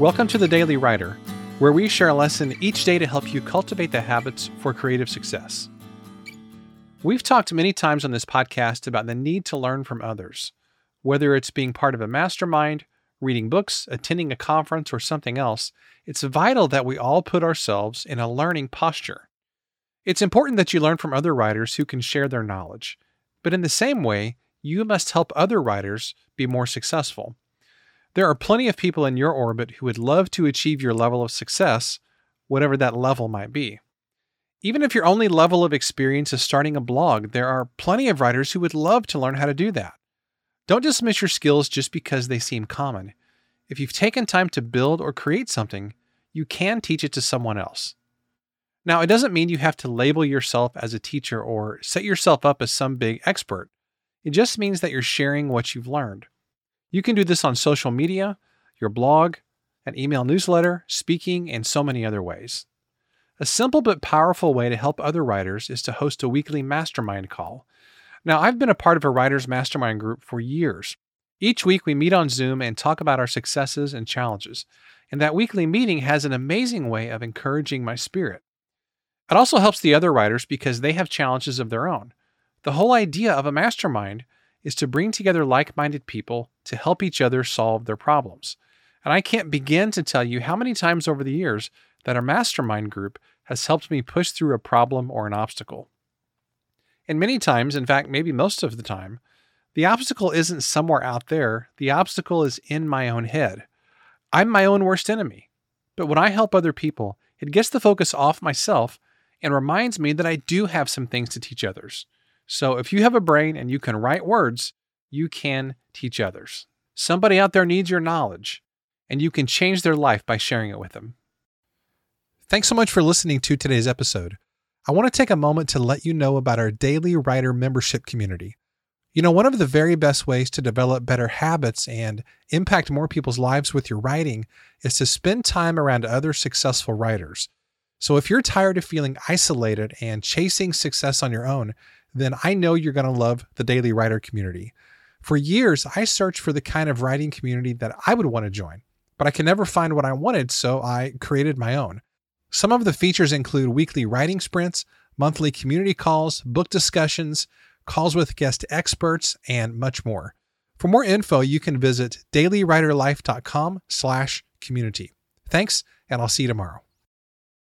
Welcome to the Daily Writer, where we share a lesson each day to help you cultivate the habits for creative success. We've talked many times on this podcast about the need to learn from others, whether it's being part of a mastermind, reading books, attending a conference, or something else. It's vital that we all put ourselves in a learning posture. It's important that you learn from other writers who can share their knowledge, but in the same way, you must help other writers be more successful. There are plenty of people in your orbit who would love to achieve your level of success, whatever that level might be. Even if your only level of experience is starting a blog, there are plenty of writers who would love to learn how to do that. Don't dismiss your skills just because they seem common. If you've taken time to build or create something, you can teach it to someone else. Now, it doesn't mean you have to label yourself as a teacher or set yourself up as some big expert. It just means that you're sharing what you've learned. You can do this on social media, your blog, an email newsletter, speaking, and so many other ways. A simple but powerful way to help other writers is to host a weekly mastermind call. Now, I've been a part of a writer's mastermind group for years. Each week, we meet on Zoom and talk about our successes and challenges. And that weekly meeting has an amazing way of encouraging my spirit. It also helps the other writers because they have challenges of their own. The whole idea of a mastermind is to bring together like minded people to help each other solve their problems. And I can't begin to tell you how many times over the years that our mastermind group has helped me push through a problem or an obstacle. And many times, in fact, maybe most of the time, the obstacle isn't somewhere out there, the obstacle is in my own head. I'm my own worst enemy. But when I help other people, it gets the focus off myself and reminds me that I do have some things to teach others. So if you have a brain and you can write words, you can teach others. Somebody out there needs your knowledge, and you can change their life by sharing it with them. Thanks so much for listening to today's episode. I want to take a moment to let you know about our Daily Writer membership community. You know, one of the very best ways to develop better habits and impact more people's lives with your writing is to spend time around other successful writers. So if you're tired of feeling isolated and chasing success on your own, then I know you're going to love the Daily Writer community. For years, I searched for the kind of writing community that I would want to join, but I could never find what I wanted, so I created my own. Some of the features include weekly writing sprints, monthly community calls, book discussions, calls with guest experts, and much more. For more info, you can visit dailywriterlife.com slash community. Thanks, and I'll see you tomorrow.